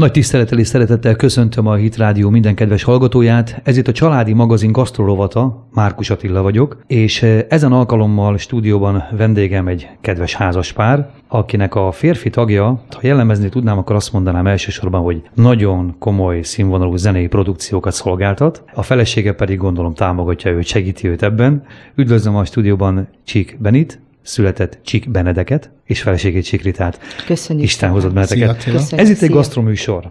Nagy tisztelettel és szeretettel köszöntöm a Hit Rádió minden kedves hallgatóját. Ez itt a családi magazin gasztrolovata, Márkus Attila vagyok, és eh, ezen alkalommal stúdióban vendégem egy kedves házaspár, akinek a férfi tagja, ha jellemezni tudnám, akkor azt mondanám elsősorban, hogy nagyon komoly színvonalú zenei produkciókat szolgáltat, a felesége pedig gondolom támogatja őt, segíti őt ebben. Üdvözlöm a stúdióban Csík Benit, született Csik Benedeket, és feleségét Csikritát. Köszönjük. Isten hozott benneteket. Ez itt egy gasztroműsor.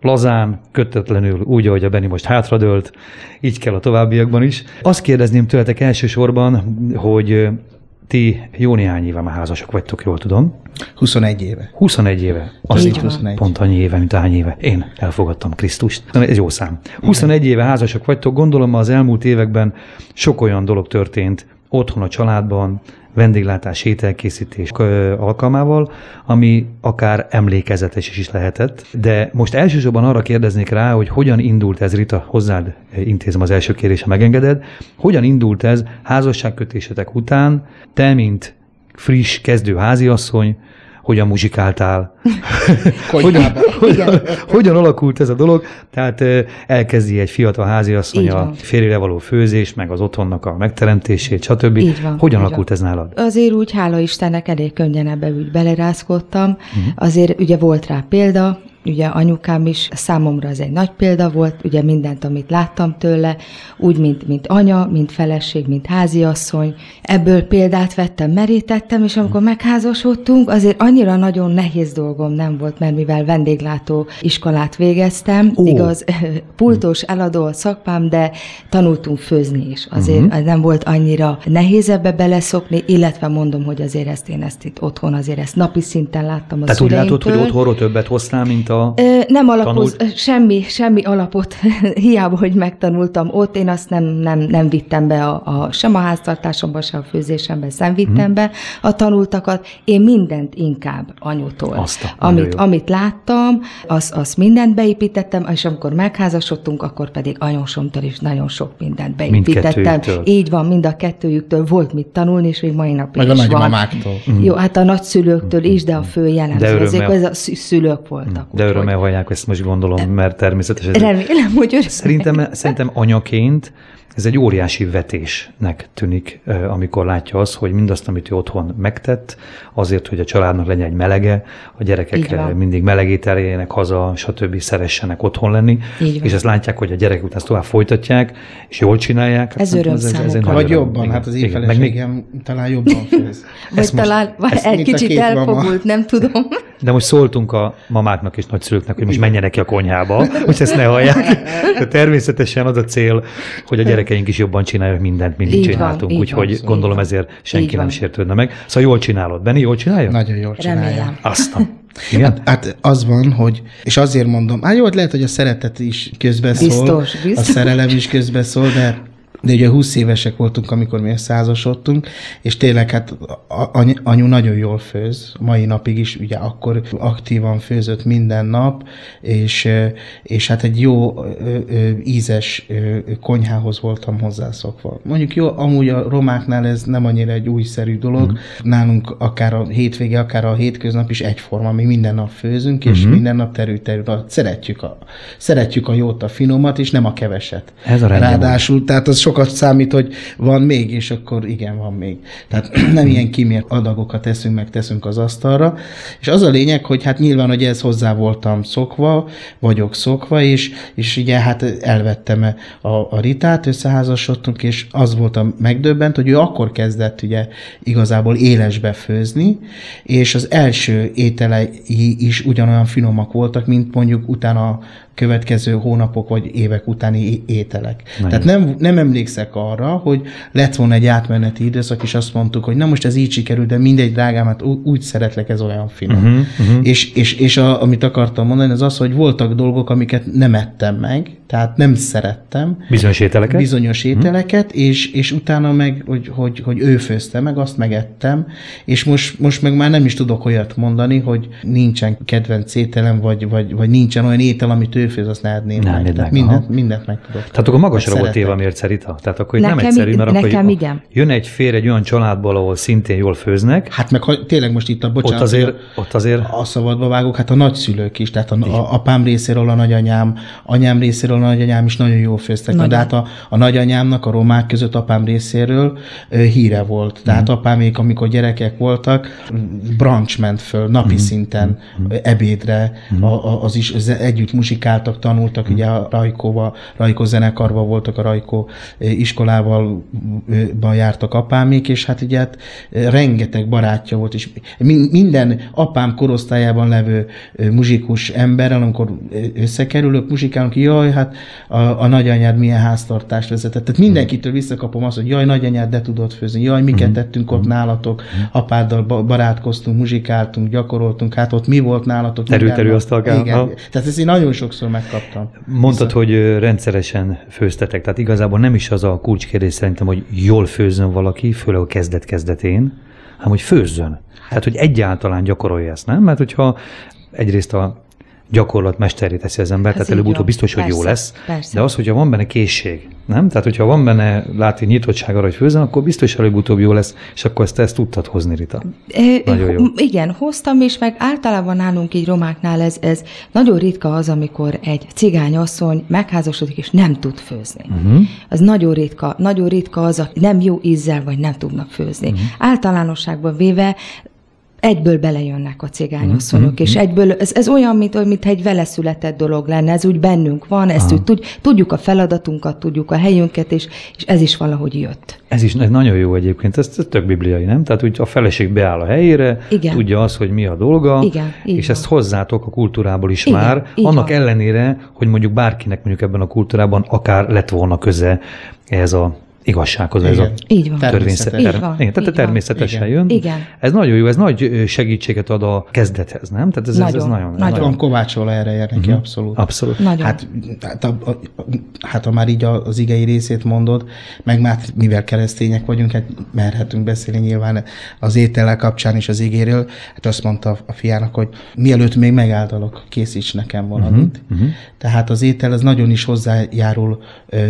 Lazán, kötetlenül, úgy, ahogy a Beni most hátradőlt, így kell a továbbiakban is. Azt kérdezném tőletek elsősorban, hogy ti jó néhány éve már házasok vagytok, jól tudom. 21 éve. 21 éve. Az Így így van. 21. pont annyi éve, mint ahány éve. Én elfogadtam Krisztust. Ez jó szám. 21 éve házasok vagytok, gondolom az elmúlt években sok olyan dolog történt otthon a családban, vendéglátás, ételkészítés alkalmával, ami akár emlékezetes is lehetett. De most elsősorban arra kérdeznék rá, hogy hogyan indult ez, Rita, hozzád intézem az első kérdés, ha megengeded, hogyan indult ez házasságkötésetek után, te, mint friss, kezdő háziasszony, hogyan muzsikáltál, hogyan, hogyan, hogyan alakult ez a dolog. Tehát elkezdi egy fiatal háziasszony a férjére való főzés, meg az otthonnak a megteremtését, stb. Így van, hogyan így alakult van. ez nálad? Azért úgy, hála Istennek, elég könnyen ebbe úgy belerázkodtam. Uh-huh. Azért ugye volt rá példa, ugye anyukám is számomra ez egy nagy példa volt, ugye mindent, amit láttam tőle, úgy, mint, mint anya, mint feleség, mint háziasszony. Ebből példát vettem, merítettem, és amikor megházasodtunk, azért annyira nagyon nehéz dolgom nem volt, mert mivel vendéglátó iskolát végeztem, Ó. Igaz, pultos eladó a szakmám, de tanultunk főzni is. Azért uh-huh. nem volt annyira nehéz ebbe beleszokni, illetve mondom, hogy azért ezt én ezt itt otthon, azért ezt napi szinten láttam a Tehát úgy látod, hogy szüleimtől. otthonról többet hoztál, mint a... Ö, Nem alapoz, Tanult? semmi, semmi alapot, hiába, hogy megtanultam ott, én azt nem, nem, nem vittem be a, a, sem a háztartásomba, sem a főzésembe, sem vittem Mhm. be a tanultakat. Én mindent inkább anyutól. Amit, amit láttam, azt az mindent beépítettem, és amikor megházasodtunk, akkor pedig anyósomtól is nagyon sok mindent beépítettem. Így van, mind a kettőjüktől volt mit tanulni, és még mai napig Meg a is van. nagymamáktól. Jó, hát a nagyszülőktől is, de a fő jellemző. Mhm. Ezek örömmel- az a szü- szülők voltak. De úgyhogy- örömmel hallják ezt most gondolom, mert természetesen... Remélem, hogy örömmel. Szerintem, szerintem anyaként ez egy óriási vetésnek tűnik, amikor látja azt, hogy mindazt, amit ő otthon megtett, azért, hogy a családnak legyen egy melege, a gyerekek mindig melegételjenek haza, stb. szeressenek otthon lenni, és ezt látják, hogy a gyerekek után ezt tovább folytatják, és jól csinálják. Hát Ez szerintem öröm egy számukra. nagy Vagy öröm. jobban, Igen, hát az én igen. Meg még, feleségem talán jobban főz. Vagy Ezt most- talán vagy ezt egy kicsit elfogult, nem tudom. de most szóltunk a mamáknak és nagyszülőknek, hogy most menjenek ki a konyhába, hogy ezt ne hallják. De természetesen az a cél, hogy a gyerekeink is jobban csinálják mindent, mint mi Így csináltunk. Úgyhogy gondolom így van. ezért senki nem sértődne meg. Szóval jól csinálod. Benni, jól csinálja? Nagyon jól csinálja. Remélem. Aztán. Igen? Hát az van, hogy, és azért mondom, hát jó, lehet, hogy a szeretet is közbeszól, Biztos, biztos. a szerelem is közbeszól, de de ugye 20 évesek voltunk, amikor mi összeházasodtunk, és tényleg hát anyu nagyon jól főz, mai napig is, ugye akkor aktívan főzött minden nap, és, és hát egy jó ízes konyhához voltam hozzászokva. Mondjuk jó, amúgy a romáknál ez nem annyira egy újszerű dolog, Mhm. nálunk akár a hétvége, akár a hétköznap is egyforma, mi minden nap főzünk, és minden nap terül-terül. Szeretjük a, szeretjük a jót, a finomat, és nem a keveset. Ez a van. Ráadásul, tehát az sokat számít, hogy van még, és akkor igen, van még. Tehát nem ilyen kimért adagokat teszünk, meg teszünk az asztalra. És az a lényeg, hogy hát nyilván, hogy ez hozzá voltam szokva, vagyok szokva, és, és ugye hát elvettem a, a Ritát, összeházasodtunk, és az volt a megdöbbent, hogy ő akkor kezdett ugye igazából élesbe főzni, és az első ételei is ugyanolyan finomak voltak, mint mondjuk utána következő hónapok vagy évek utáni ételek. Nagyon. Tehát nem, nem emlékszek arra, hogy lett volna egy átmeneti időszak, és azt mondtuk, hogy na most ez így sikerült, de mindegy, drágám, hát úgy szeretlek, ez olyan finom. Mhm, Uh-huh, uh-huh. És, és, és a, amit akartam mondani, az az, hogy voltak dolgok, amiket nem ettem meg, tehát nem szerettem, Bizonyos ételeket? bizonyos ételeket, és, és utána meg, hogy, hogy, hogy ő főzte meg, azt megettem, és most, most meg már nem is tudok olyat mondani, hogy nincsen kedvenc ételem, vagy, vagy, vagy nincsen olyan étel, amit ő ne edném Nem meg. Tehát meg, mindent, aha. mindent meg tudok. Tehát akkor magasra volt éve a szeretek. mérce, Rita. Tehát akkor itt nem Nekem egyszerű, mert akkor nekem jön- igen. jön egy fér egy olyan családból, ahol szintén jól főznek, Hát meg ha, tényleg most itt a bocsánat, ott azért, ott azért a, szabadba vágok, hát a nagyszülők is, tehát a, a apám részéről a nagyanyám, anyám részéről a nagyanyám is nagyon jól főztek. Na, de hát a, a nagyanyámnak a romák között apám részéről ö, híre volt. Tehát Mhm. apámék, amikor gyerekek voltak, branch ment föl napi Mhm. szinten ö, ebédre, a, a, az is az együtt muzsikáltak, tanultak, Mhm. ugye a Rajkóba, Rajkó zenekarba voltak, a Rajkó iskolával jártak apámék, és hát ugye hát rengeteg barátja volt, és min- minden apám korosztályában levő muzsikus emberrel, amikor összekerülök, muzsikálunk, jaj, hát a, a nagyanyád milyen háztartást vezetett. Tehát mindenkitől visszakapom azt, hogy jaj, nagyanyád, de tudod főzni, jaj, miket Mhm. tettünk ott nálatok, apáddal ba- barátkoztunk, muzsikáltunk, gyakoroltunk, hát ott mi volt nálatok? Terül- minden nap? terülasztalkán, Igen, tehát ezt én nagyon sokszor megkaptam. Mondtad, hogy ö, rendszeresen főztetek, tehát igazából nem is az a kulcskérdés szerintem, hogy jól főzzön valaki, főleg a kezdet-kezdetén, hanem hogy főzzön. Tehát, hogy egyáltalán gyakorolja ezt, nem? Mert hogyha egyrészt a gyakorlat mesteré teszi az ember, Ez tehát előbb-utóbb biztos, hogy jó lesz. persze. De az, hogyha van benne készség, nem? Tehát, hogyha van benne látni nyitottság arra, hogy főzzön, akkor biztos előbb-utóbb jó lesz, és akkor ezt, ezt tudtad hozni, Rita. É, Nagyon jó. Igen, hoztam is, meg általában nálunk így romáknál ez, ez nagyon ritka az, amikor egy cigányasszony megházasodik és nem tud főzni. Uh-huh. Az nagyon ritka. Nagyon ritka az, aki nem jó ízzel vagy nem tudnak főzni. Uh-huh. Általánosságban véve egyből belejönnek a cigányasszonyok, uh-huh. és egyből, ez, ez olyan, mint, mint egy vele született dolog lenne, ez úgy bennünk van, ezt úgy tud, tudjuk a feladatunkat, tudjuk a helyünket, és, és ez is valahogy jött. Ez is ez nagyon jó egyébként, ez, ez tök bibliai, nem? Tehát úgy a feleség beáll a helyére, Igen. tudja azt, hogy mi a dolga, Igen, és van. ezt hozzátok a kultúrából is Igen, már, annak van. ellenére, hogy mondjuk bárkinek mondjuk ebben a kultúrában akár lett volna köze ez a igazsághoz, ez a Igen. Így van. törvényszer. Természetes. Így van, Igen, tehát így van. természetesen Igen. jön. Igen. Ez nagyon jó, ez nagy segítséget ad a kezdethez, nem? Tehát ez, ez, ez Nagyon, nagyon, nagyon. Van kovácsolva erre ér neki, abszolút. Abszolút. Nagyon. Hát, hát, a, a, hát ha már így a- az igei részét mondod, meg már mivel keresztények vagyunk, hát merhetünk beszélni nyilván az étellel kapcsán is az igéről. Hát azt mondta a fiának, hogy mielőtt még megáldalok, készíts nekem valamit. Uh-huh, uh-huh. Tehát az étel az nagyon is hozzájárul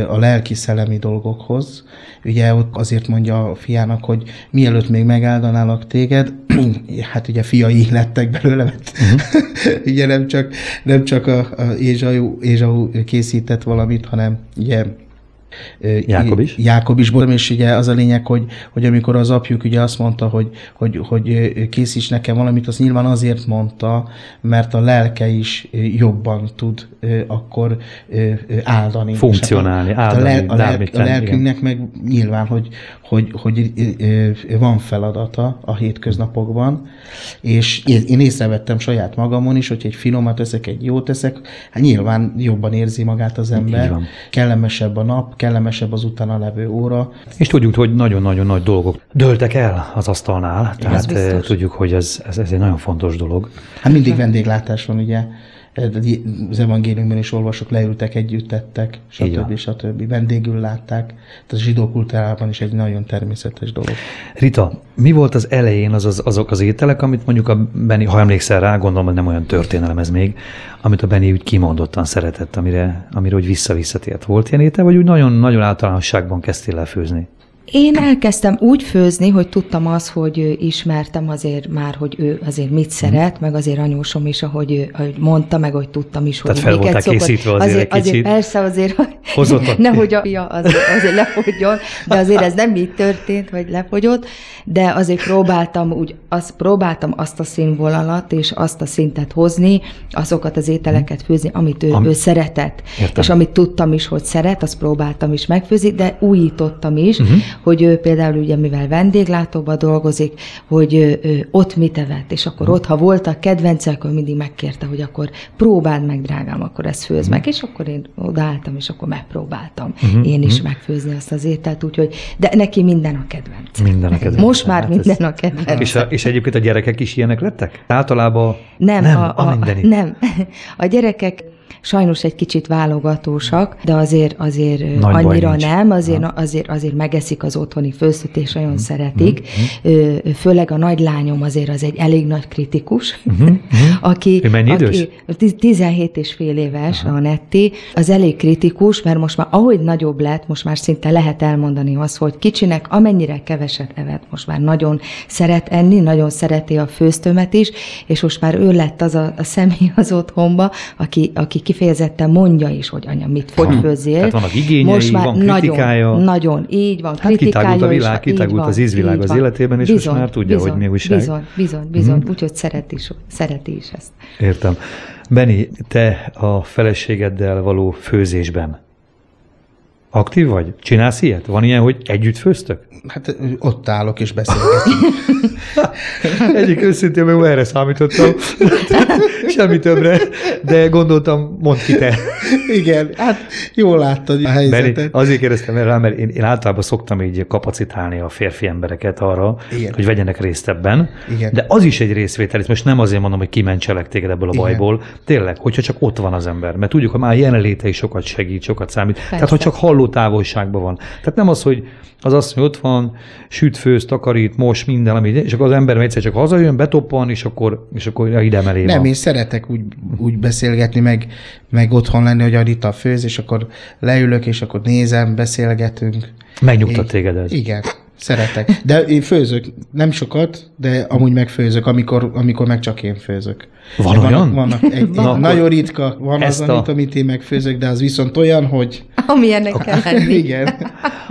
a lelki-szellemi dolgokhoz. Ugye ott azért mondja a fiának, hogy mielőtt még megáldanálak téged, hát ugye fiai lettek belőle, mert uh-huh. ugye nem csak, nem csak a, a Ézsau, Ézsau készített valamit, hanem ugye Jákob is. Jákob is volt, és ugye az a lényeg, hogy, hogy amikor az apjuk ugye azt mondta, hogy, hogy, hogy készíts nekem valamit, az nyilván azért mondta, mert a lelke is jobban tud akkor áldani. Funkcionálni, hát a, áldani, a, lel, a, lel, a lelkünknek meg nyilván, hogy, hogy, hogy van feladata a hétköznapokban, és én észrevettem saját magamon is, hogy egy finomat teszek, egy jót teszek, hát nyilván jobban érzi magát az ember, kellemesebb a nap, kellemesebb az utána levő óra. És tudjuk, hogy nagyon-nagyon nagy dolgok dőltek el az asztalnál, tehát biztos. eh, tudjuk, hogy ez, ez, ez egy nagyon fontos dolog. Hát mindig vendéglátás van, ugye, az evangéliumban is olvasok, leültek, együtt van. stb. stb. Vendégül látták. Tehát a zsidó kultúrában is egy nagyon természetes dolog. Rita, mi volt az elején az, az, azok az ételek, amit mondjuk a Beni, ha emlékszel rá, gondolom, hogy nem olyan történelem ez még, amit a Beni úgy kimondottan szeretett, amire, amire úgy vissza-visszatért. Volt ilyen étel, vagy úgy nagyon-nagyon általánosságban kezdtél el főzni? Én elkezdtem úgy főzni, hogy tudtam az, hogy ismertem azért már, hogy ő azért mit szeret, meg azért anyósom is, ahogy, ahogy mondta, meg hogy tudtam is, hogy Tehát voltál készítve azért egy azért, azért persze azért, hogy Hozott nehogy a fia azért, azért lefogyjon, de azért ez nem így történt, hogy lefogyott, de azért próbáltam úgy, azt próbáltam azt a színvonalat és azt a szintet hozni, azokat az ételeket főzni, amit ő, Am- ő szeretett. Értem. És amit tudtam is, hogy szeret, azt próbáltam is megfőzni, de újítottam is, uh-huh. Hogy ő például ugye, mivel vendéglátóban dolgozik, hogy ő, ő ott mit evett, és akkor uh-huh. ott, ha voltak kedvencek, akkor mindig megkérte, hogy akkor próbáld meg, drágám, akkor ezt főz meg, és akkor én odaálltam, és akkor megpróbáltam uh-huh. én is megfőzni azt az ételt, úgyhogy, de neki minden a kedvenc. Minden a kedvenc. Most már Hát minden ez- a kedvenc. És, a, és egyébként a gyerekek is ilyenek lettek? Általában Nem, nem, a, a, a mindeni. nem. A gyerekek Sajnos egy kicsit válogatósak, de azért, azért Nagy annyira nem, azért, azért, azért megeszik az otthoni főztőt, és nagyon szeretik. Ö, Főleg a nagylányom azért az egy elég nagy kritikus, aki, Mhm, Ő mennyi idős? aki tiz- 17 és fél éves, a Netti, az elég kritikus, mert most már ahogy nagyobb lett, most már szinte lehet elmondani azt, hogy kicsinek amennyire keveset evett, most már nagyon szeret enni, nagyon szereti a főztőmet is, és most már ő lett az a, a személy az otthonba, aki, aki kifejezetten mondja is, hogy anya, mit Aha. főzzél. Tehát vannak igényei, most már van nagyon, kritikája. nagyon, így van, Hát kitágult a világ, kitágult van, az ízvilág az van. életében, és most már tudja, hogy mi újság. Bizony, bizony, bizony, mm. úgyhogy szereti, is, szereti is ezt. Értem. Beni, te a feleségeddel való főzésben aktív vagy? Csinálsz ilyet? Van ilyen, hogy együtt főztök? Hát ott állok és beszélgetünk. Egyik őszintén meg erre számítottam. Semmi többre, de gondoltam, mondd ki te. Igen, hát jól láttad a helyzetet. azért kérdeztem erre, mert én, én általában szoktam így kapacitálni a férfi embereket arra, Igen. hogy vegyenek részt ebben. Igen. De az is egy részvétel, és most nem azért mondom, hogy kimentselek téged ebből a Igen. bajból. Tényleg, hogyha csak ott van az ember, mert tudjuk, hogy már jelenléte is sokat segít, sokat számít. Persze. Tehát, ha csak halló távolságban van. Tehát nem az, hogy az azt, hogy ott van, süt, főz, takarít, most minden, ami, és akkor az ember egyszer csak hazajön, betoppan, és akkor, és akkor ja, ide mellé Nem, van. én szeretek úgy, úgy beszélgetni, meg, meg otthon lenni, hogy a Rita főz, és akkor leülök, és akkor nézem, beszélgetünk. Megnyugtat téged ez. Igen, szeretek. De én főzök, nem sokat, de amúgy megfőzök, amikor, amikor meg csak én főzök. Van Vannak- olyan? Vannak, egy, Na nagyon ritka, van az, a- amit, amit én megfőzök, de az viszont olyan, hogy Amilyennek kell lenni. igen.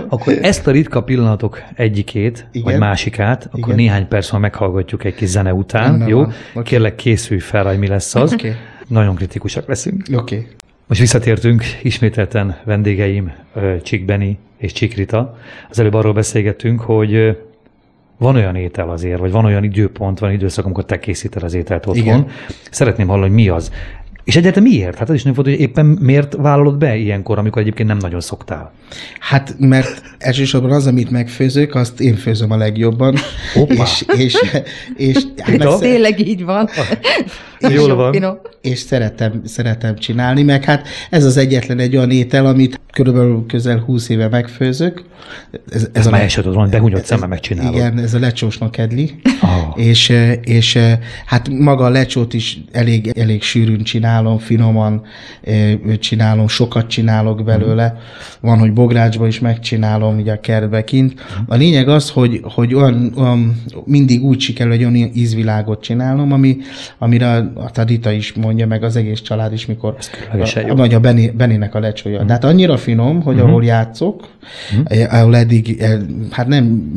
Akkor ezt a ritka pillanatok egyikét, Igen. vagy másikát, akkor Igen. néhány perc van meghallgatjuk egy kis zene után, Rendben jó? van. Kérlek készülj fel, hogy mi lesz az. Oké. Nagyon kritikusak leszünk. Oké. Okay. Most visszatértünk, ismételten vendégeim ö, Csik Beni és Csik Rita. Az előbb arról beszélgettünk, hogy van olyan étel azért, vagy van olyan időpont, van időszak, amikor te készíted az ételt otthon. Igen. Szeretném hallani, hogy mi az. És egyáltalán miért? Hát az is nem volt, hogy éppen miért vállalod be ilyenkor, amikor egyébként nem nagyon szoktál. Hát, mert elsősorban az, amit megfőzök, azt én főzöm a legjobban. Hoppá. És, és, és, hát Rita? meg, Tényleg így van. Jól Jó, van. finom. és szeretem, szeretem csinálni, meg hát ez az egyetlen egy olyan étel, amit körülbelül közel 20 éve megfőzök. Ez, Ez már el sem tudod, mondani, behunyott szemmel megcsinálod. Igen, ez a lecsósnak edli. Ah. És, és eh, hát maga a lecsót is elég, elég sűrűn csinálom, finoman csinálom, sokat csinálok belőle. Van, hogy bográcsba is megcsinálom, ugye a kertbe kint. A lényeg az, hogy, hogy olyan, olyan, mindig úgy sikerül, hogy olyan ízvilágot csinálnom, ami, amire a Tadita is mondja, meg az egés család is, mikor a, vagy a Benny, Bennynek a lecsója. De hát annyira finom, hogy ahol játszok, eh, ahol eddig, eh, hát nem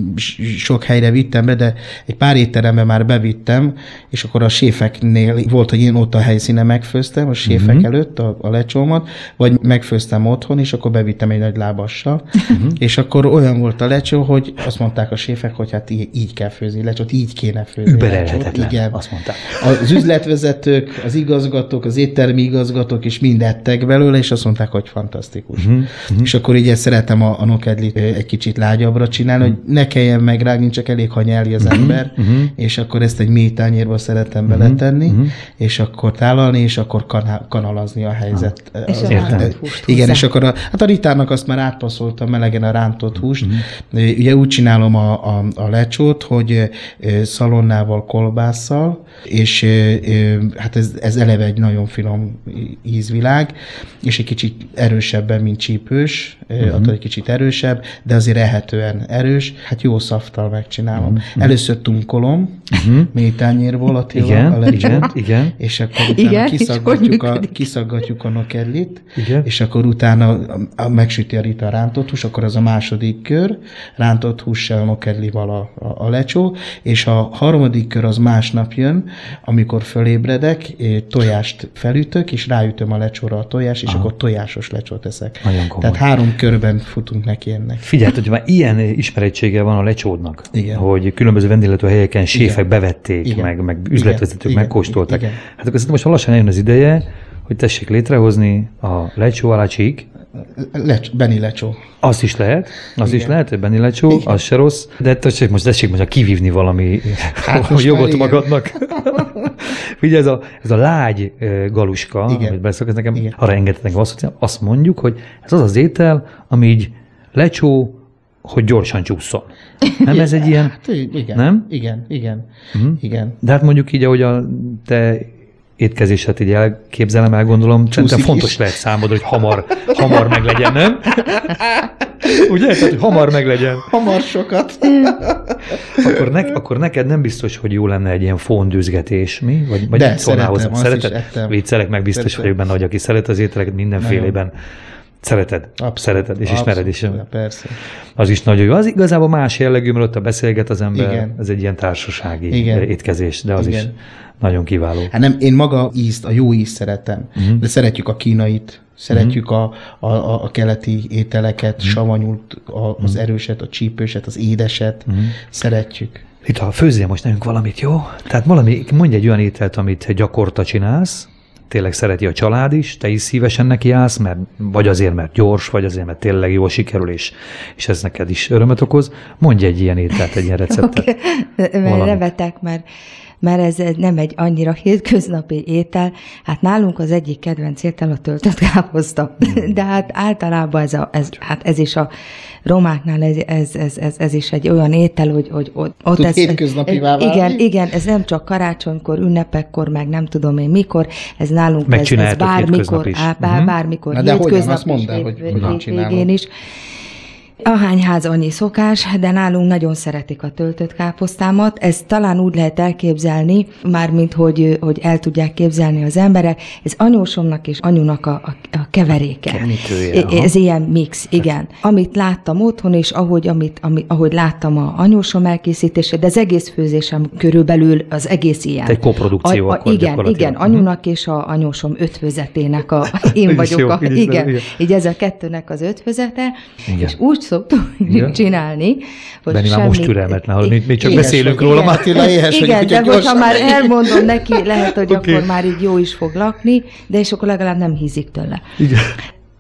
sok helyre vittem be, de egy pár étterembe már bevittem, és akkor a séfeknél volt, hogy én ott a helyszínen megfőztem, a séfek előtt a, a lecsómat, vagy megfőztem otthon, és akkor bevittem egy nagy lábassal, és akkor olyan volt a lecsó, hogy azt mondták a séfek, hogy hát így, így kell főzni lecsót, így kéne főzni lecsót. Igen. azt mondták. Az üzletvezetők, az igazgatók, az éttermi igazgatók is mind ettek belőle, és azt mondták, hogy fantasztikus. Uh-huh. És akkor így szeretem a, a nokedlit egy kicsit lágyabbra csinálni, hogy ne kelljen megrágni, csak elég, ha nyelli az ember, uh-huh. és akkor ezt egy mély tányérba szeretem beletenni, uh-huh. és akkor tálalni, és akkor kanál, kanalazni a helyzet. És az- a rántott ö, húst Igen, és akkor a, hát a ritának azt már átpasszoltam melegen a rántott húst. Uh-huh. Ugye úgy csinálom a, a, a lecsót, hogy ö, szalonnával, kolbásszal, és ö, hát ez, ez eleve egy nagyon finom ízvilág, és egy kicsit erősebben, mint csípős, uh-huh. attól egy kicsit erősebb, de azért ehetően erős. Hát jó szaftal megcsinálom. Uh-huh. Először tunkolom, uh-huh. mély tányérból a téva, Igen, a lecsót, igen, igen. és akkor utána Igen, hogy kiszaggatjuk, a, kiszaggatjuk a nokedlit, Igen. és akkor utána a, a, megsüti a Rita a rántott hús, akkor az a második kör, rántott hússal, nokedlival a, a, a lecsó, és a harmadik kör az másnap jön, amikor fölébredek, eh, tojást felütök, és ráütöm a lecsóra a tojás, és akkor tojásos lecsót eszek. Nagyon komoly. Tehát három körben futunk neki ennek. Figyelj, hogy már ilyen ismerettsége van a lecsódnak, Igen. hogy különböző vendéglátó helyeken séfek bevették, Igen. meg, meg üzletvezetők Igen. megkóstolták. Igen. Hát akkor szerintem most lassan eljön az ideje, hogy tessék létrehozni a lecsó alá csík, Lecs, Beni lecsó. azt is lehet, az is Igen. lehet, hogy Benni lecsó, az se rossz, de tessék most, tessék most kivívni valami Hát jogot igen. magadnak. Ugye ez a, ez a lágy galuska, Igen. amit beszélek, nekem Igen. arra engedtek azt, mondjuk, hogy ez az az étel, ami így lecsó, hogy gyorsan csúszson. Nem ez egy ilyen... Hát, igen, Nem? Igen, igen, Mhm. igen. De hát mondjuk így, ahogy a te étkezéset így elképzelem, elgondolom, szerintem fontos is. lehet számodra, hogy hamar, hamar meglegyen, nem? Ugye? Tehát, hogy hamar meglegyen. Hamar sokat. Akkor, ne, akkor neked nem biztos, hogy jó lenne egy ilyen fondűzgetés, mi? Vagy, vagy De, szeretem, azt Szereted? Viccelek, meg biztos Szeretem. vagyok benne, hogy aki szeret az ételeket mindenfélében, szereted, Abszolút. szereted, és ismered is. Abszolút, Persze. Az is nagyon jó. Az igazából más jellegű, mert ott a beszélget az ember, Igen. ez egy ilyen társasági Igen. étkezés, de az Igen. is nagyon kiváló. Hát nem, én maga ízt, a jó ízt szeretem, Mhm. de szeretjük a kínait, szeretjük a, a, a, a keleti ételeket, Mhm. savanyút, a, az erőset, a csípőset, az édeset, Mhm. szeretjük. Rita, főzzél most nekünk valamit, jó? Tehát valami, mondj egy olyan ételt, amit gyakorta csinálsz, tényleg szereti a család is, te is szívesen neki állsz, mert vagy azért, mert gyors, vagy azért, mert tényleg jól sikerül, és, és ez neked is örömet okoz. Mondj egy ilyen ételt, egy ilyen receptet. Mert Valamit. nevetek, mert, mert ez nem egy annyira hétköznapi étel. Hát nálunk az egyik kedvenc étel a töltött káposzta. Hmm. De hát általában ez, a, ez, hát ez is a romáknál ez, ez, ez, ez, ez is egy olyan étel, hogy, hogy ott, ott Tud ez, hétköznapivá válni? Igen, igen, ez nem csak karácsonykor, ünnepekkor, meg nem tudom én mikor, ez nálunk ez, ez bármikor, á, bár, Mhm. bármikor, Na de hogyan? hétköznap Azt mondd el, hogy hogyan csinálod. végén is. A hányház annyi szokás, de nálunk nagyon szeretik a töltött káposztámat. Ez talán úgy lehet elképzelni, mármint hogy, hogy el tudják képzelni az emberek. Ez anyósomnak és anyunak a, a, a keveréke. Kenítője, I- aha. Ez ilyen mix, igen. Amit láttam otthon, és ahogy, amit, ami, ahogy láttam a anyósom elkészítését, de az egész főzésem körülbelül az egész ilyen. Te egy koprodukció akkor Igen, gyakorlatilag. igen. Anyunak és a anyósom ötvözetének a, én Ez vagyok jó, a, igen, igen. így ez a kettőnek az ötvözete, Igen. és úgy szoktuk Igen. csinálni, hogy Benni már semmi... most türelmetlen, hallod, mi, mi csak Éhes beszélünk vagy. róla Igen. már. Attila éhes, Igen, hogyha de hogyha már elmondom neki, lehet, hogy Oké. akkor már így jó is fog lakni, de és akkor legalább nem hízik tőle. Igen.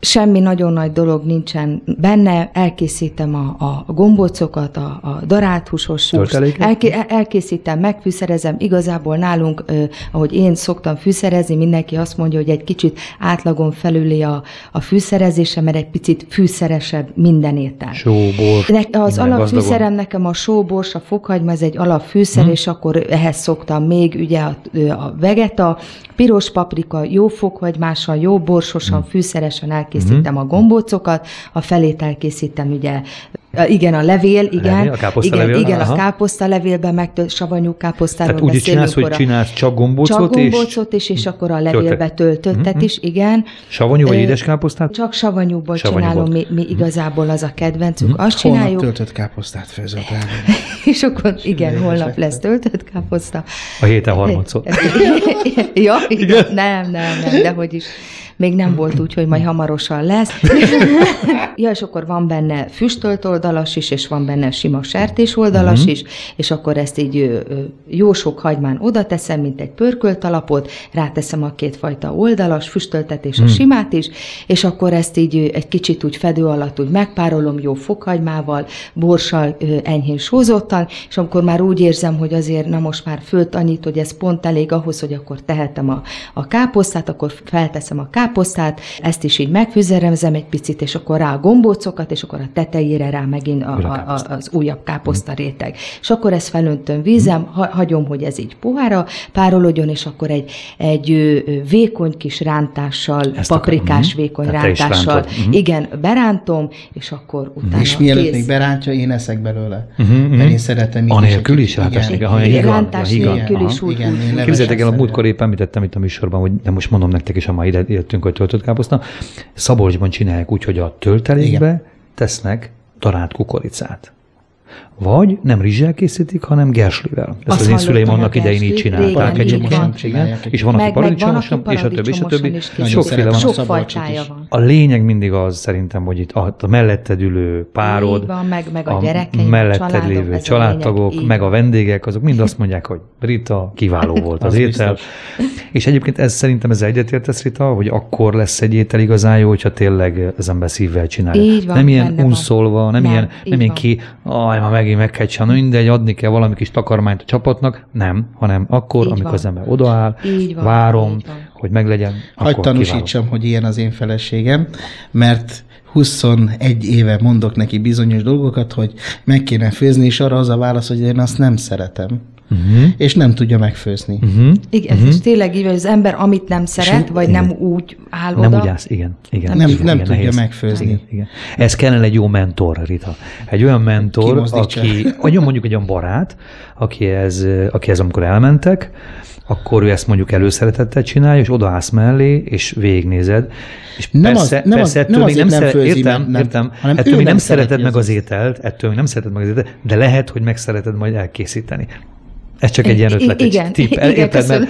Semmi nagyon nagy dolog nincsen benne, elkészítem a, a gombócokat, a, a darált húsos elké, elkészítem, megfűszerezem, igazából nálunk, ö, ahogy én szoktam fűszerezni, mindenki azt mondja, hogy egy kicsit átlagon felüli a, a fűszerezése, mert egy picit fűszeresebb minden étel. Só, bor. Ne, az alapfűszerem gazdagon. nekem a sóbors, a fokhagyma, ez egy alapfűszer, Mhm. és akkor ehhez szoktam még ugye a, a vegeta, piros paprika, jó fokhagymással, jó borsosan, Mhm. fűszeresen elkészítem a gombócokat, a felét elkészítem ugye a- igen, a levél, igen. Levél, a káposztalevél, igen, igen, aha. a káposztalevélben megtölt savanyú káposztáról Tehát úgy is beszélünk. csinálsz, hogy a- csinálsz csak gombócot, csak és gombócot is, és akkor a levélbe töltöttet Mhm. is, igen. savanyú vagy Ö, édeskáposztát? Csak savanyúból csinálom, mi, mi igazából az a kedvencünk. Azt Holnap csináljuk, töltött káposztát főzök rá. és akkor igen, holnap lesz töltött káposzta. A héten harmadszor. ja, igen. Nem, nem, nem, de hogy is. Még nem volt úgy, hogy majd hamarosan lesz. ja, és akkor van benne füstölt oldalas is, és van benne sima sertés oldalas Mhm. is, és akkor ezt így jó sok hagymán oda teszem, mint egy pörkölt alapot, ráteszem a kétfajta oldalas, füstöltet és a Mhm. simát is, és akkor ezt így egy kicsit úgy fedő alatt úgy megpárolom jó fokhagymával, borssal, enyhén sózottan, és amikor már úgy érzem, hogy azért na most már fölt annyit, hogy ez pont elég ahhoz, hogy akkor tehetem a, a káposztát, akkor felteszem a káposztát, ezt is így megfűzerezem egy picit, és akkor rá a gombócokat, és akkor a tetejére rá megint a, a, a, az újabb káposzta réteg. És akkor ezt felöntöm vízem, ha, hagyom, hogy ez így pohára párolódjon, és akkor egy, egy vékony kis rántással, Ezt paprikás akarom. vékony Tehát rántással. Mhm. igen, berántom, és akkor utána És mielőtt még berántja, én eszek belőle. Mhm, mhm. Mert én szeretem így Anélkül is rántás igen. nélkül, ha Igen, rántás nélkül is úgy. Képzeljétek el, a múltkor épp említettem itt a műsorban, hogy de most mondom nektek is, ha már ide jöttünk, hogy töltött káposzta. Szabolcsban csinálják úgy, hogy a töltelékbe tesznek darált kukoricát. Vagy nem rizssel készítik, hanem gerslivel. Ezt Azt az én szüleim annak idején így csinálták. régen, egy így csomó- van. igen. És van, aki Meg, meg paradicsomosan, és a többi, és a többi. Sokféle van. Sok fajtája is. van. A lényeg mindig az szerintem, hogy itt a, a melletted ülő párod, van, meg- meg a a melletted családom, lévő a családtagok, meg a vendégek, azok mind azt mondják, hogy Rita, kiváló volt az, Az étel. biztos. És egyébként ez szerintem ez egyetértesz, Rita, hogy akkor lesz egy étel igazán jó, hogyha tényleg az ember szívvel csinálja. Így van, nem ilyen unszolva, nem, Nem, ilyen, nem ilyen ki, aj, ma megint meg kell csinálni, mindegy, adni kell valami kis takarmányt a csapatnak. Nem, hanem akkor, Így amikor van. az ember odaáll, Így van, várom, így van. hogy meglegyen, Hagy tanúsítsam, kiváló. hogy ilyen az én feleségem, mert 21 éve mondok neki bizonyos dolgokat, hogy meg kéne főzni, és arra az a válasz, hogy én azt nem szeretem. Uh-huh. És nem tudja megfőzni. Uh-huh. Igen, uh-huh. és tényleg így, van, hogy az ember, amit nem szeret, vagy igen. nem úgy áll Nem oda. úgy állsz, igen. igen Nem- igen, nem igen, tudja nehéz. megfőzni. Igen, igen. Ez kellene egy jó mentor, Rita. Egy olyan mentor, aki, vagy mondjuk egy olyan barát, akihez, akihez amikor elmentek, akkor ő ezt mondjuk előszeretettel csinálja, és odaállsz mellé, és végignézed. És Nem persze, az- nem persze az- ettől nem még nem szere- főzi, értem, mert nem- értem, hanem ettől még nem szereted meg az az ételt, ettől még nem szereted meg az ételt, de lehet, hogy megszereted majd elkészíteni. Ez csak egy ilyen I- ötlet, egy igen, tipp. igen, Érted?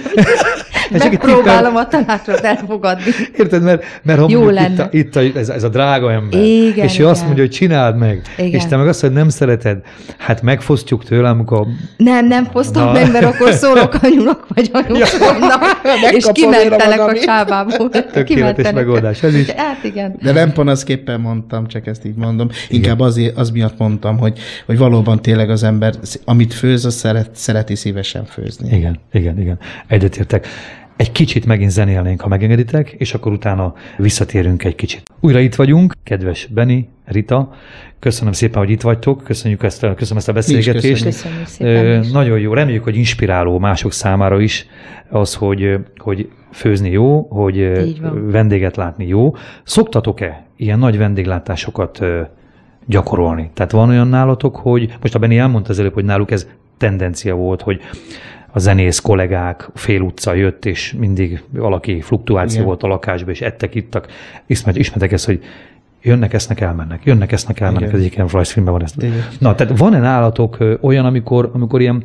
Mert, Megpróbálom a tanácsot elfogadni. Érted? Mert, mert ha Jó mondjuk itt, lenne. a, itt a, ez, ez a drága ember, Igen, és ő azt igen. mondja, hogy csináld meg, Igen. és te meg azt, hogy nem szereted, hát megfosztjuk tőle, amikor Nem, nem fosztom Na. meg, mert akkor szólok anyunak vagy anyukomnak, és Megkapom kimentelek a csávából. tökéletes megoldás. Ez is. Hát igen. De nem panaszképpen mondtam, csak ezt így mondom. Inkább azért, az miatt mondtam, hogy, hogy valóban tényleg az ember, amit főz, az szeret, szereti szívesen főzni. Igen, igen, igen. Egyetértek. Egy kicsit megint zenélnénk, ha megengeditek, és akkor utána visszatérünk egy kicsit. Újra itt vagyunk, kedves Beni, Rita, köszönöm szépen, hogy itt vagytok, köszönjük ezt a, köszönöm ezt a beszélgetést. köszönjük. Köszönjük szépen is. Nagyon jó, reméljük, hogy inspiráló mások számára is az, hogy, hogy főzni jó, hogy vendéget látni jó. Szoktatok-e ilyen nagy vendéglátásokat gyakorolni? Tehát van olyan nálatok, hogy most a Beni elmondta az előbb, hogy náluk ez tendencia volt, hogy a zenész kollégák fél utca jött, és mindig valaki fluktuáció Igen. volt a lakásban, és ettek, ittak. Ismert, ismertek ezt, hogy jönnek, esznek, elmennek, jönnek, esznek, elmennek, Igen. ez egy ilyen rajzfilmben van ez. Igen. Na, tehát van-e nálatok olyan, amikor, amikor ilyen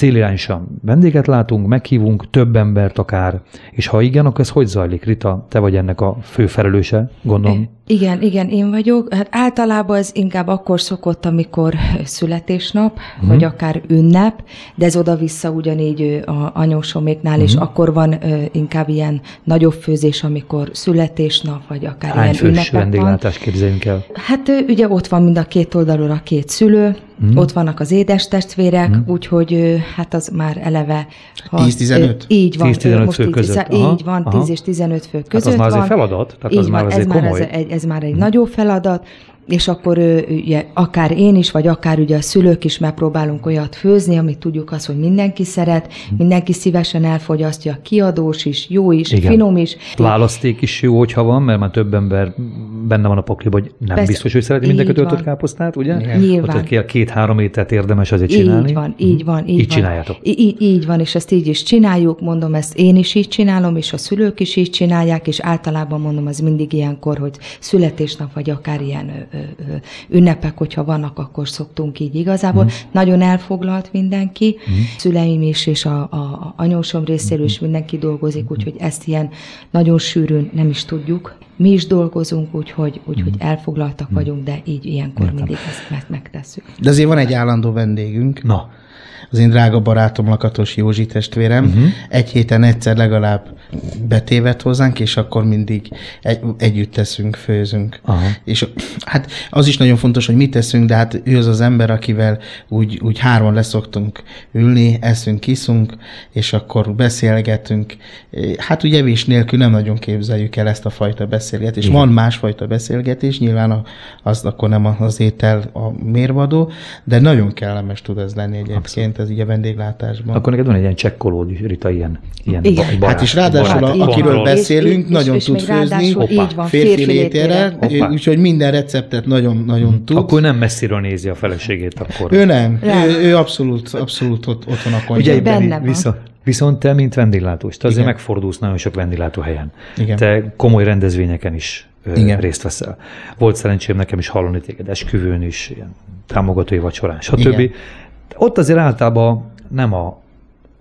célirányosan vendéget látunk, meghívunk több embert akár, és ha igen, akkor ez hogy zajlik? Rita, te vagy ennek a fő felelőse, gondolom. Igen, igen, én vagyok. Hát általában ez inkább akkor szokott, amikor születésnap, uh-huh. vagy akár ünnep, de ez oda-vissza ugyanígy a anyósoméknál, uh-huh. és Mhm. akkor van ö, inkább ilyen nagyobb főzés, amikor születésnap, vagy akár Hány ilyen ünnepek van. vendéglátást képzeljünk el? Hát ö, ugye ott van mind a két oldalról a két szülő, Mhm. mm. ott vannak az édes testvérek, mm. úgyhogy hát az már eleve... ha- 10-15? ö, Így van. 10-15 ö, most fő így- között. Így Aha, van, aha. 10 és 15 fő Hát között az már azért van. feladat, tehát Így az már van, azért ez már, komoly. ez, egy, ez már egy nagyobb feladat, és akkor ugye, akár én is, vagy akár ugye a szülők is megpróbálunk olyat főzni, amit tudjuk azt, hogy mindenki szeret, mindenki szívesen elfogyasztja, kiadós is, jó is, Igen. finom is. Választék is jó, hogyha van, mert már több ember benne van a pakliban, hogy nem Persze. biztos, hogy szereti mindenki Így töltött van. káposztát, ugye? Igen. Nyilván. Ott két- két-három ételt érdemes azért csinálni. Így van, így van. Így, Így van. csináljátok. Így, így van, és ezt így is csináljuk, mondom, ezt én is így csinálom, és a szülők is így csinálják, és általában mondom, az mindig ilyenkor, hogy születésnap, vagy akár ilyen ö, ö, ö, ünnepek, hogyha vannak, akkor szoktunk így igazából. Mhm. Mm. Nagyon elfoglalt mindenki, mm. szüleim is, és a, a, a anyósom részéről is mindenki dolgozik, úgyhogy ezt ilyen nagyon sűrűn nem is tudjuk. Mi is dolgozunk, úgyhogy, úgyhogy elfoglaltak vagyunk, de így ilyenkor mindig ezt meg, megtesszük. De azért van egy állandó vendégünk, Na, az én drága barátom Lakatos Józsi testvérem. Uh-huh. Egy héten egyszer legalább betévet hozzánk, és akkor mindig egy, együtt teszünk, főzünk. Aha. És hát az is nagyon fontos, hogy mit teszünk, de hát ő az az ember, akivel úgy, úgy hárman leszoktunk ülni, eszünk, kiszunk, és akkor beszélgetünk. Hát ugye evés nélkül nem nagyon képzeljük el ezt a fajta beszélgetést. Igen. Van másfajta beszélgetés, nyilván a, az akkor nem az étel a mérvadó, de nagyon kellemes tud ez lenni egyébként, ez így a vendéglátásban. akkor neked van egy ilyen csekkolód, is, Rita, ilyen, ilyen Igen. ba- barát, Hát és ráadásul, barát a, akiről kontroll. beszélünk, És- nagyon és tud még főzni, így van, férfi létére, úgyhogy minden receptet nagyon-nagyon tud. Akkor nem messziről nézi a feleségét, akkor. Ő nem, Nem. ő, ő abszolút, abszolút ott, ott van a Ugye konyhában. Benne Beni, van. viszont, viszont te, mint vendéglátós, te azért Igen. megfordulsz nagyon sok vendéglátó helyen. Igen. Te komoly rendezvényeken is ö, Igen. részt veszel. Volt szerencsém nekem is hallani téged esküvőn is, ilyen támogatói vacsorán, stb. Igen. Ott azért általában nem a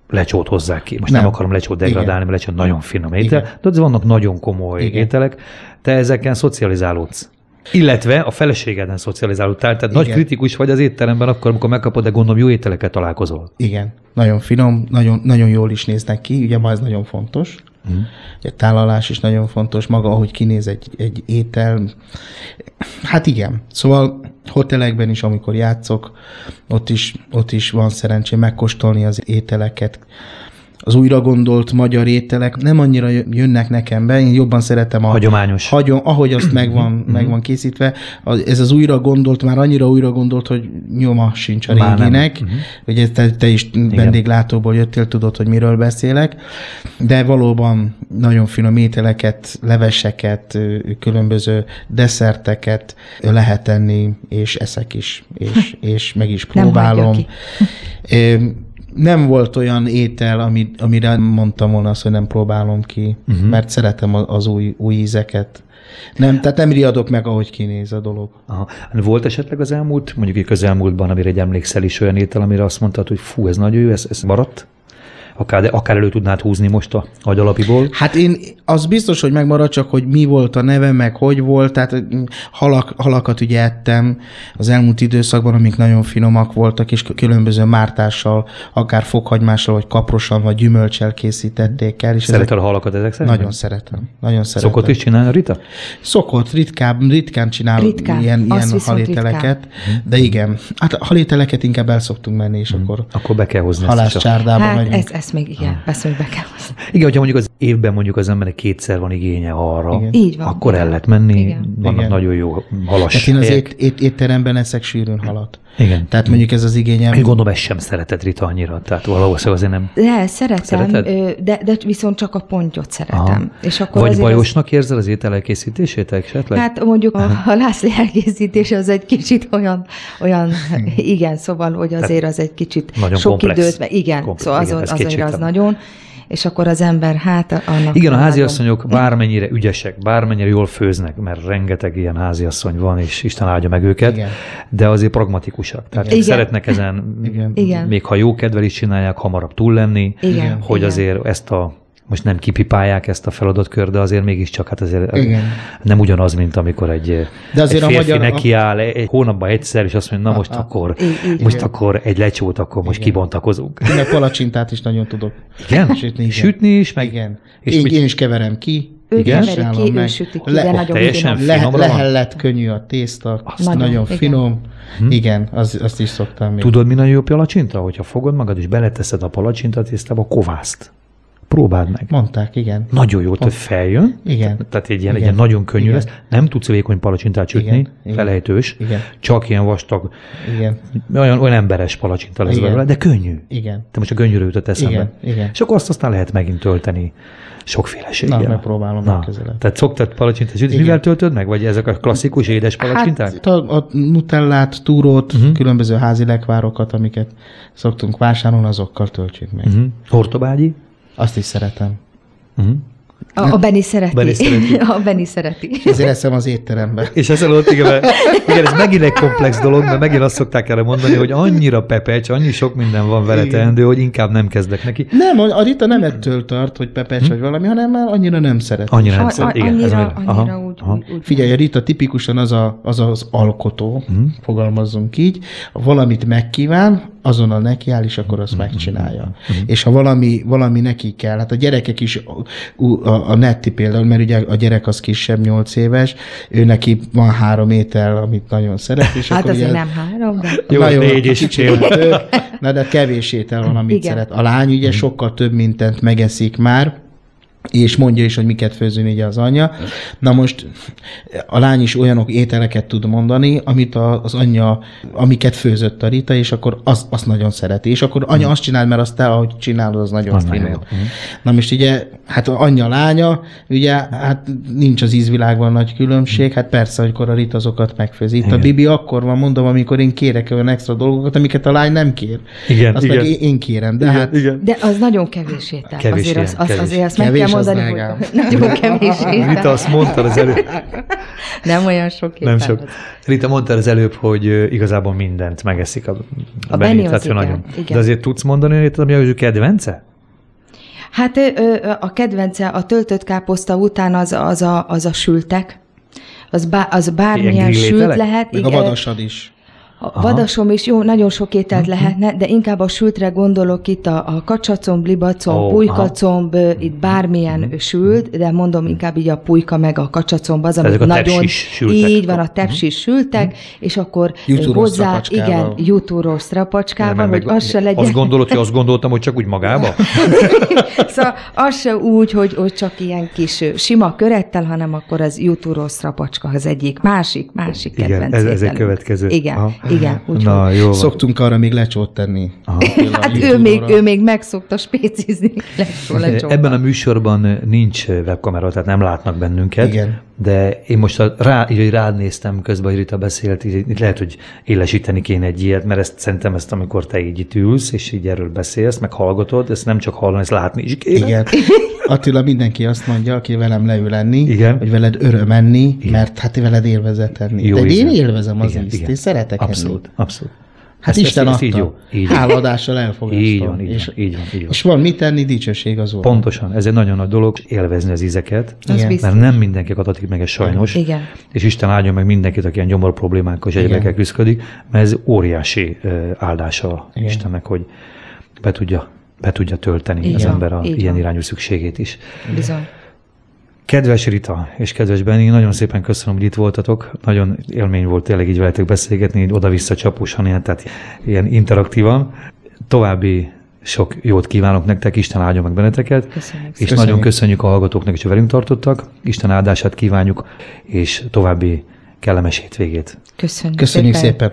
lecsót hozzák ki. Most nem, Nem. akarom lecsót degradálni, Igen. mert lecsó nagyon finom étel, Igen. de ott vannak nagyon komoly Igen. ételek. Te ezeken szocializálódsz. Illetve a feleségeden szocializálódtál, tehát Igen. nagy kritikus vagy az étteremben akkor, amikor megkapod, de gondolom jó ételeket találkozol. Igen, nagyon finom, nagyon, nagyon jól is néznek ki, ugye ma ez nagyon fontos. Mm. Egy tálalás is nagyon fontos, maga, ahogy kinéz egy, egy étel. Hát igen, szóval hotelekben is, amikor játszok, ott is, ott is van szerencsém megkóstolni az ételeket. Az újra gondolt magyar ételek nem annyira jönnek nekem be, én jobban szeretem a Hagyományos. Hagyom, ahogy azt megvan, meg van készítve. Az, ez az újra gondolt, már annyira újra gondolt, hogy nyoma sincs a Már nem. réginek. Ugye te, te is vendéglátóból jöttél, tudod, hogy miről beszélek. De valóban nagyon finom ételeket, leveseket, különböző desszerteket lehet enni, és eszek is, és, és meg is próbálom. Nem volt olyan étel, ami, amire mondtam volna azt, hogy nem próbálom ki, uh-huh. mert szeretem az új, új ízeket. Nem, tehát nem riadok meg, ahogy kinéz a dolog. Aha. Volt esetleg az elmúlt, mondjuk egy közelmúltban, amire egy emlékszel is olyan étel, amire azt mondtad, hogy fú, ez nagyon jó, ez, ez maradt? Akár, de akár elő tudnád húzni most a agyalapiból. Hát én az biztos, hogy megmarad, csak hogy mi volt a neve, meg hogy volt, tehát mm, halak, halakat ugye ettem az elmúlt időszakban, amik nagyon finomak voltak, és különböző mártással, akár fokhagymással, vagy kaprosan, vagy gyümölcsel készítették el. És ezek- Szereted a halakat ezek szerint? Nagyon szeretem. Nagyon szeretem. Szokott is csinálni a Rita? Szokott, ritkább, ritkán csinál Ritkán, ilyen, ilyen halételeket, de igen, hát a halételeket inkább el szoktunk menni, és akkor Akkor be kell hozni halászcsárdába Hát megyünk. ez, ezt még igen, ezt még be kell hozni. Igen, hogyha mondjuk az évben mondjuk az embernek kétszer van igénye arra, Igen. Így van. akkor el lehet menni, Igen. vannak Igen. nagyon jó halas Tehát én az ét, ét, étteremben eszek sűrűn halat. Igen. Tehát mondjuk ez az igényem. Én gondolom, ezt sem szereted Rita annyira, tehát valószínűleg azért nem. De, szeretem, Szereted? de, de viszont csak a pontyot szeretem. Aha. És akkor Vagy bajosnak érzed az étel elkészítését esetleg? Az, hát mondjuk a halászli elkészítés az egy kicsit olyan, olyan igen, szóval, hogy azért az egy kicsit Nagyon sok komplex. időt, igen, Komplex, szóval az, igen, az, azért az nagyon, és akkor az ember, hát annak Igen, a háziasszonyok bármennyire ügyesek, bármennyire jól főznek, mert rengeteg ilyen háziasszony van, és Isten áldja meg őket, Igen. de azért pragmatikusak. Tehát Igen. szeretnek ezen. Igen. még ha jó kedvel is csinálják, hamarabb túl lenni, Igen, hogy igen. azért ezt a most nem kipipálják ezt a feladatkör, de azért mégiscsak hát azért Igen. nem ugyanaz, mint amikor egy, De azért egy a férfi magyar- nekiáll egy hónapban egyszer, és azt mondja, na most akkor, most akkor egy lecsót, akkor most kibontakozunk. Én meg palacsintát is nagyon tudok Igen? sütni. Igen. Sütni is, meg Igen. És én, mit- én is keverem ki. Ő Igen? keveri csinálom ki, ő meg. süti ki, Le- de nagyon teljesen finom. Le, van? lehellett, könnyű a tészta, Nagyon, nagyon, nagyon igen. finom. Igen, az, azt is szoktam még. Tudod, mi nagyon jó palacsinta? Hogyha fogod magad és beleteszed a palacsinta tésztába, kovászt. Próbáld meg. Mondták, igen. Nagyon jó, hogy feljön. Igen. Tehát egy ilyen, egy Igen. ilyen nagyon könnyű Igen. lesz. Nem tudsz vékony palacsintát sütni, Igen. Felejtős. Igen. Csak ilyen vastag, Igen. olyan, olyan emberes palacsinta lesz Igen. belőle, de könnyű. Igen. Te most a könnyűről jutott eszembe. Igen, igen. És akkor azt aztán lehet megint tölteni sokféleséggel. Na, megpróbálom legközelebb. Tehát szoktad palacsintát sütni, mivel töltöd meg? Vagy ezek a klasszikus édes palacsinták? Hát a, a nutellát, túrót, uh-huh. különböző házi lekvárokat, amiket szoktunk vásárolni, azokkal töltjük meg. Uh-huh. Hortobágyi? Azt is szeretem. Uh-huh. A, a Benni szereti. Benni szereti. a Benni szereti. Ezért eszem az étterembe. És ezzel ott igen, mert, igen, ez megint egy komplex dolog, mert megint azt szokták erre mondani, hogy annyira pepecs, annyi sok minden van vele Igen. teendő, hogy inkább nem kezdek neki. Nem, a a Rita nem ettől tart, hogy pepecs vagy valami, hanem már annyira nem szeret. Annyira nem szeret. Igen, ez annyira, annyira- annyira aha, úgy, aha. úgy, úgy. Figyelj, a Rita tipikusan az a, az, az alkotó, uh-huh. fogalmazzunk így, valamit megkíván, azonnal nekiáll, és akkor azt megcsinálja. Uh-huh. És ha valami, valami neki kell, hát a gyerekek is, ú, a, a Netti például, mert ugye a gyerek az kisebb, 8 éves, ő neki van három étel, amit nagyon szeret, és Hát akkor azért ugye, nem három, de... Jó, Na négy fél. több, Na, de kevés étel van, amit Igen. szeret. A lány ugye sokkal több mindent megeszik már, és mondja is, hogy miket főzön így az anyja. Na most a lány is olyanok ételeket tud mondani, amit a, az anyja, amiket főzött a Rita, és akkor azt, azt nagyon szereti. És akkor anya azt csinál, mert azt te, ahogy csinálod, az nagyon Az finom. Mhm. Na most ugye, hát a anyja, lánya, ugye, hát nincs az ízvilágban nagy különbség, hát persze, amikor a Rita azokat megfőzi. Itt a Igen. Bibi akkor van, mondom, amikor én kérek olyan extra dolgokat, amiket a lány nem kér. Igen, Azt igen. meg én, kérem, de hát igen. De az nagyon kevés étel. Kevés azért, az, ilyen, az, kevés. azért azt meg Kevés, kell az mondani, hogy nagyon kevés étel. Rita, azt mondtad az előbb, Nem olyan sok étel. nem sok. Rita mondtad az előbb, hogy igazából mindent megeszik a, A az tehát igen, nagyon. igen. De azért tudsz mondani, hogy ami az ő kedvence? Hát a kedvence a töltött káposzta után az, az, a, az a sültek, Az, bá, az bármilyen Ilyen sült lehet. Meg a igen. vadasad is. A vadasom is jó, nagyon sok ételt Mhm. lehetne, de inkább a sültre gondolok itt a, a kacsacomb, libacomb, oh, pulykacomb, aha. itt bármilyen Mhm. sült, de mondom inkább így a pulyka meg a kacsacomb az, amit nagyon... sültek. Mhm. Így van, a tepsis sültek, és akkor Jutúros hozzá, igen, jutúros strapacskával, hogy meg- az se legyen... Azt gondolod, hogy azt gondoltam, hogy csak úgy magába? Szóval az se úgy, hogy, hogy csak ilyen kis sima körettel, hanem akkor az jutúros strapacska az egyik. Másik, másik Igen, kedvenc ez- ez egy következő. Igen, Aha. Igen. Úgyhogy Na, jó. Szoktunk arra még lecsót tenni. Például a Hát ő még, ő még megszokta spécizni. Lecsó. Ebben a műsorban nincs webkamera, tehát nem látnak bennünket. Igen. De én most a, rá, így, hogy rád néztem közben, hogy Rita beszélt, így, így lehet, hogy élesíteni kéne egy ilyet, mert ezt szerintem ezt, amikor te így itt ülsz, és így erről beszélsz, meg hallgatod, ezt nem csak hallani, ezt látni is kéne. Igen. Attila mindenki azt mondja, aki velem leül enni, Igen. hogy veled öröm enni, mert hát veled élvezet enni. Jó De én élvezem az Igen, ízt, igen. én szeretek Abszolút, enni. abszolút. Hát Ezt- Isten ezt- adta. így jó, így van. Háladással elfogadtam. Így van, így és, van, így van, így van. és van mit tenni, dicsőség az Úr. Pontosan, ez egy nagyon nagy dolog, élvezni az ízeket, Igen. mert nem mindenki adatik meg ez sajnos. Igen. És Isten áldjon meg mindenkit, aki ilyen gyomor problémákkal és Igen. egyebekkel küzdik, mert ez óriási áldása Igen. Istennek, hogy be tudja, be tudja tölteni Így az ember a így ilyen irányú szükségét is. Bizony. Kedves Rita és kedves Benni, nagyon szépen köszönöm, hogy itt voltatok. Nagyon élmény volt tényleg így veletek beszélgetni, így oda-vissza csapósan, ilyen, tehát ilyen interaktívan. További sok jót kívánok nektek, Isten áldjon meg benneteket. Köszönjük És Köszönjük. nagyon köszönjük a hallgatóknak hogy velünk tartottak. Isten áldását kívánjuk, és további kellemes hétvégét. Köszönjük, Köszönjük szépen.